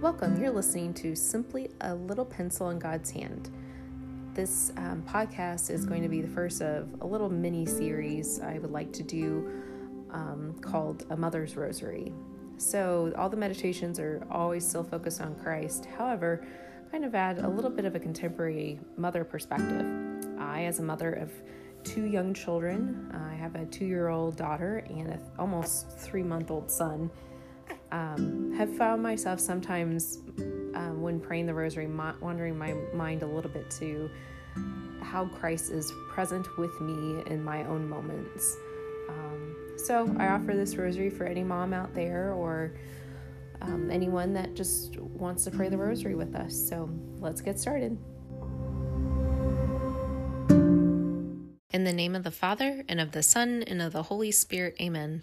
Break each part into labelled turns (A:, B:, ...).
A: Welcome. You're listening to Simply a Little Pencil in God's Hand. This um, podcast is going to be the first of a little mini series I would like to do um, called A Mother's Rosary. So, all the meditations are always still focused on Christ. However, kind of add a little bit of a contemporary mother perspective. I, as a mother of two young children, I have a two year old daughter and an almost three month old son um, have found myself sometimes um, when praying the rosary, wandering my mind a little bit to how Christ is present with me in my own moments. Um, so I offer this rosary for any mom out there or um, anyone that just wants to pray the rosary with us. So let's get started. In the name of the Father, and of the Son, and of the Holy Spirit, amen.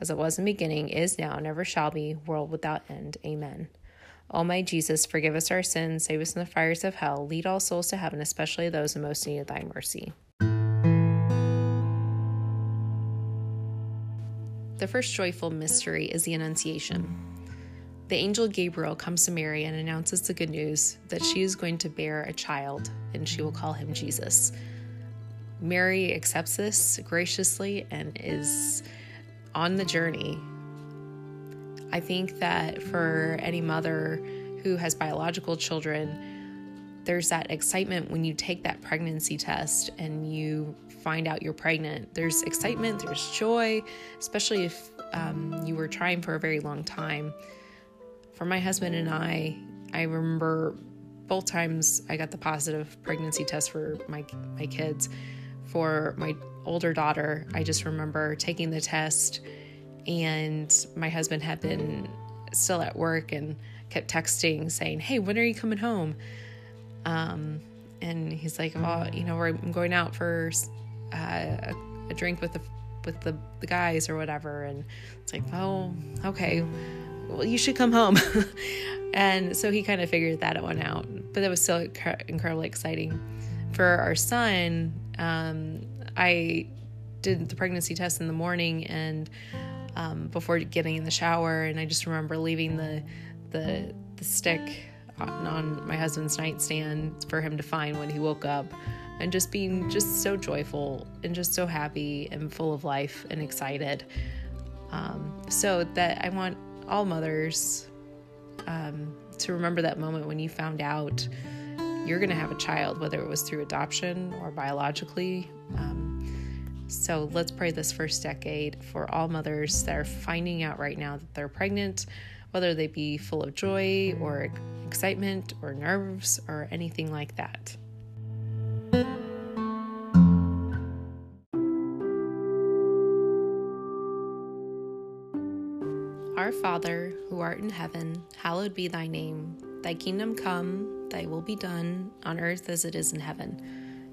A: as it was in the beginning, is now, never shall be, world without end. Amen. O my Jesus, forgive us our sins, save us from the fires of hell, lead all souls to heaven, especially those in most need of thy mercy. The first joyful mystery is the Annunciation. The angel Gabriel comes to Mary and announces the good news that she is going to bear a child and she will call him Jesus. Mary accepts this graciously and is on the journey. I think that for any mother who has biological children, there's that excitement when you take that pregnancy test and you find out you're pregnant. There's excitement, there's joy, especially if um, you were trying for a very long time. For my husband and I, I remember both times I got the positive pregnancy test for my my kids. For my older daughter, I just remember taking the test, and my husband had been still at work and kept texting saying, "Hey, when are you coming home?" Um, and he's like, "Well, you know, I'm going out for uh, a, drink with the with the, the guys or whatever." And it's like, "Oh, okay, well, you should come home." and so he kind of figured that one out, but that was still incredibly exciting for our son. Um, I did the pregnancy test in the morning and um, before getting in the shower, and I just remember leaving the the the stick on, on my husband's nightstand for him to find when he woke up, and just being just so joyful and just so happy and full of life and excited. Um, so that I want all mothers um, to remember that moment when you found out you're going to have a child, whether it was through adoption or biologically. Um, so let's pray this first decade for all mothers that are finding out right now that they're pregnant, whether they be full of joy or excitement or nerves or anything like that. Our Father, who art in heaven, hallowed be thy name. Thy kingdom come, thy will be done, on earth as it is in heaven.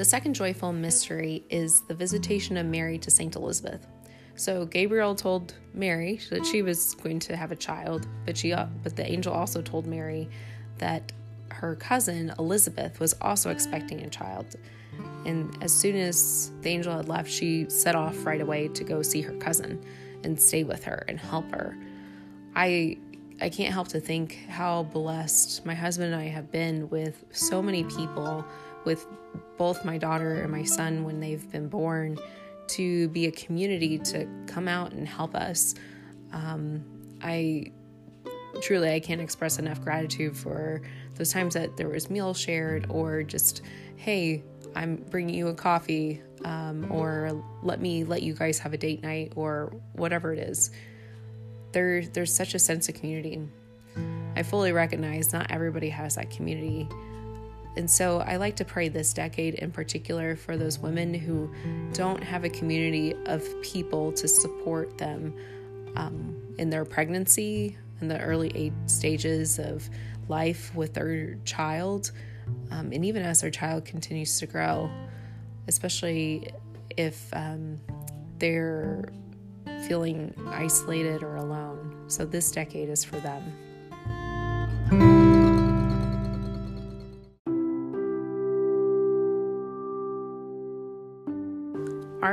A: The second joyful mystery is the visitation of Mary to St. Elizabeth. So Gabriel told Mary that she was going to have a child, but she uh, but the angel also told Mary that her cousin Elizabeth was also expecting a child. And as soon as the angel had left, she set off right away to go see her cousin and stay with her and help her. I I can't help to think how blessed my husband and I have been with so many people, with both my daughter and my son when they've been born, to be a community to come out and help us. Um, I truly I can't express enough gratitude for those times that there was meals shared or just hey I'm bringing you a coffee, um, or let me let you guys have a date night, or whatever it is. There, there's such a sense of community. I fully recognize not everybody has that community. And so I like to pray this decade in particular for those women who don't have a community of people to support them um, in their pregnancy, in the early stages of life with their child um, and even as their child continues to grow, especially if um, they're feeling isolated or alone. So, this decade is for them.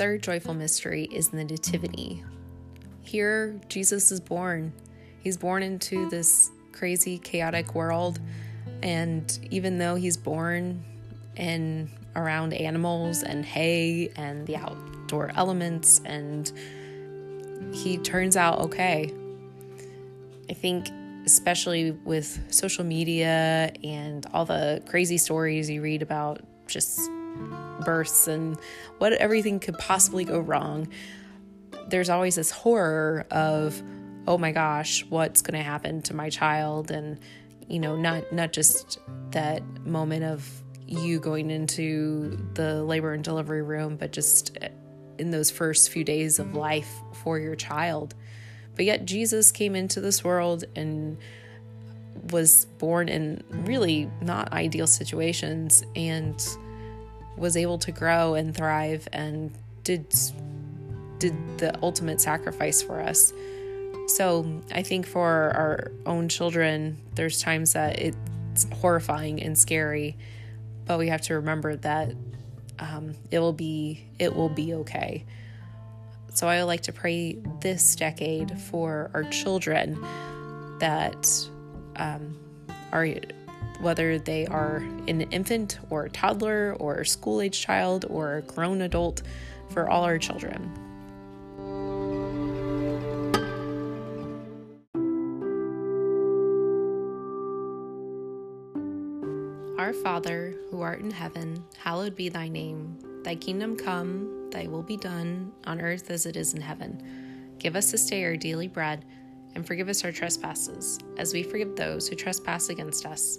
A: Third joyful mystery is the Nativity. Here, Jesus is born. He's born into this crazy, chaotic world. And even though he's born in around animals and hay and the outdoor elements, and he turns out okay. I think, especially with social media and all the crazy stories you read about just births and what everything could possibly go wrong there's always this horror of oh my gosh what's going to happen to my child? And you know not not just that moment of you going into the labor and delivery room but just in those first few days of life for your child. But yet Jesus came into this world and was born in really not ideal situations. And was able to grow and thrive and did did the ultimate sacrifice for us. So I think for our own children, there's times that it's horrifying and scary, but we have to remember that um, it will be it will be okay. So I would like to pray this decade for our children that um, are whether they are an infant or a toddler or a school age child or a grown adult, for all our children. Our Father, who art in heaven, hallowed be thy name. Thy kingdom come, thy will be done, on earth as it is in heaven. Give us this day our daily bread, and forgive us our trespasses, as we forgive those who trespass against us.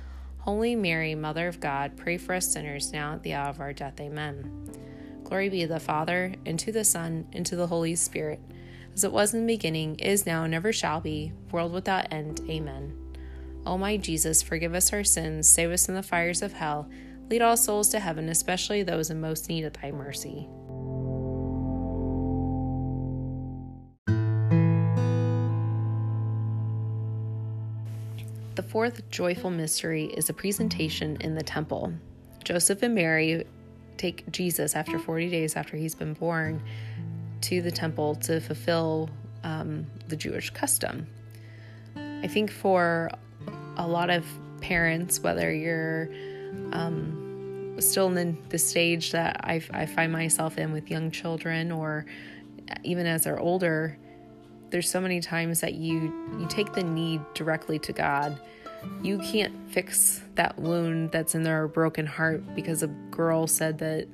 A: Holy Mary, Mother of God, pray for us sinners now at the hour of our death. Amen. Glory be to the Father, and to the Son, and to the Holy Spirit, as it was in the beginning, is now, and ever shall be, world without end. Amen. O my Jesus, forgive us our sins, save us from the fires of hell Lead all souls to heaven, especially those in most need of thy mercy. The fourth joyful mystery is a presentation in the temple. Joseph and Mary take Jesus after 40 days after he's been born to the temple to fulfill um, the Jewish custom. I think for a lot of parents, whether you're um, still in the stage that I, I find myself in with young children, or even as they're older, there's so many times that you you take the need directly to God. You can't fix that wound that's in their broken heart because a girl said that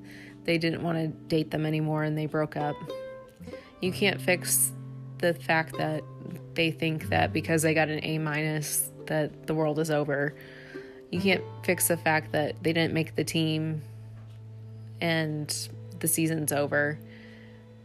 A: they didn't want to date them anymore and they broke up. You can't fix the fact that they think that because they got an A minus that the world is over. You can't fix the fact that they didn't make the team and the season's over.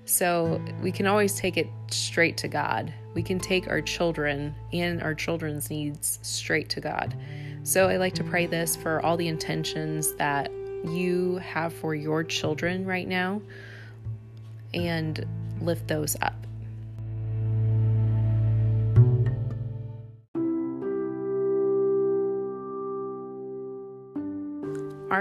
A: So we can always take it straight to God. We can take our children and our children's needs straight to God. So I like to pray this for all the intentions that you have for your children right now and lift those up.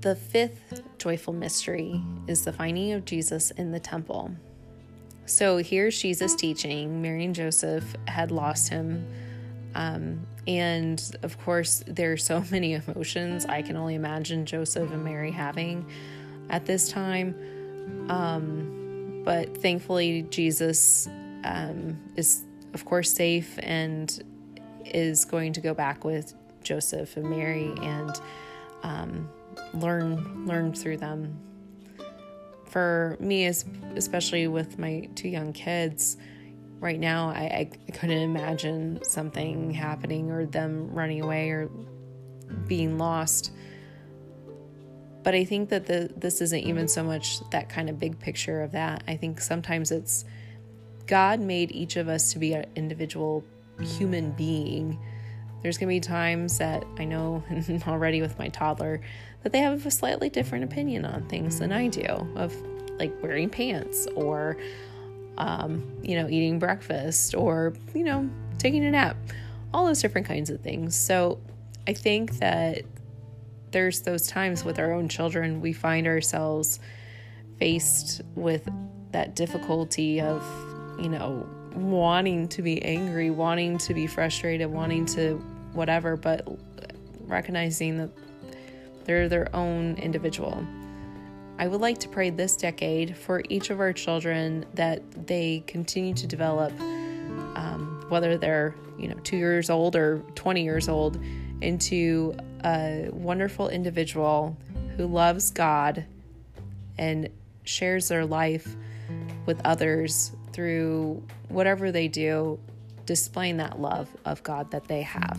A: The fifth joyful mystery is the finding of Jesus in the temple. So here's Jesus teaching. Mary and Joseph had lost him. Um, and of course, there are so many emotions I can only imagine Joseph and Mary having at this time. Um, but thankfully, Jesus um, is, of course, safe and is going to go back with Joseph and Mary and um, learn learn through them. For me, especially with my two young kids, right now I, I couldn't imagine something happening or them running away or being lost. But I think that the, this isn't even so much that kind of big picture of that. I think sometimes it's God made each of us to be an individual human being. There's going to be times that I know already with my toddler that they have a slightly different opinion on things than I do, of like wearing pants or um, you know, eating breakfast or, you know, taking a nap, all those different kinds of things. So I think that there's those times with our own children we find ourselves faced with that difficulty of, you know, wanting to be angry, wanting to be frustrated, wanting to whatever, but recognizing that they're their own individual. I would like to pray this decade for each of our children that they continue to develop, um, whether they're you know two years old or 20 years old, into a wonderful individual who loves God and shares their life with others through whatever they do, displaying that love of God that they have.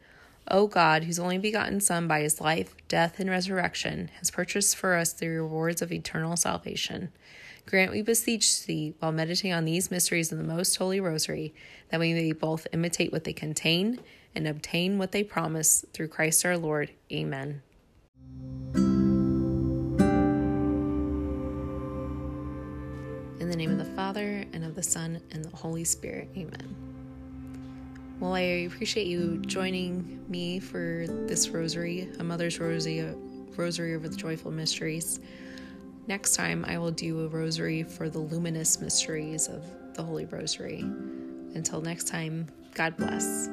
A: O God, whose only begotten Son, by his life, death, and resurrection, has purchased for us the rewards of eternal salvation, grant, we beseech thee, while meditating on these mysteries in the most holy rosary, that we may both imitate what they contain and obtain what they promise through Christ our Lord. Amen. In the name of the Father, and of the Son, and the Holy Spirit. Amen. Well, I appreciate you joining me for this rosary, a mother's rosary, a rosary over the joyful mysteries. Next time, I will do a rosary for the luminous mysteries of the Holy Rosary. Until next time, God bless.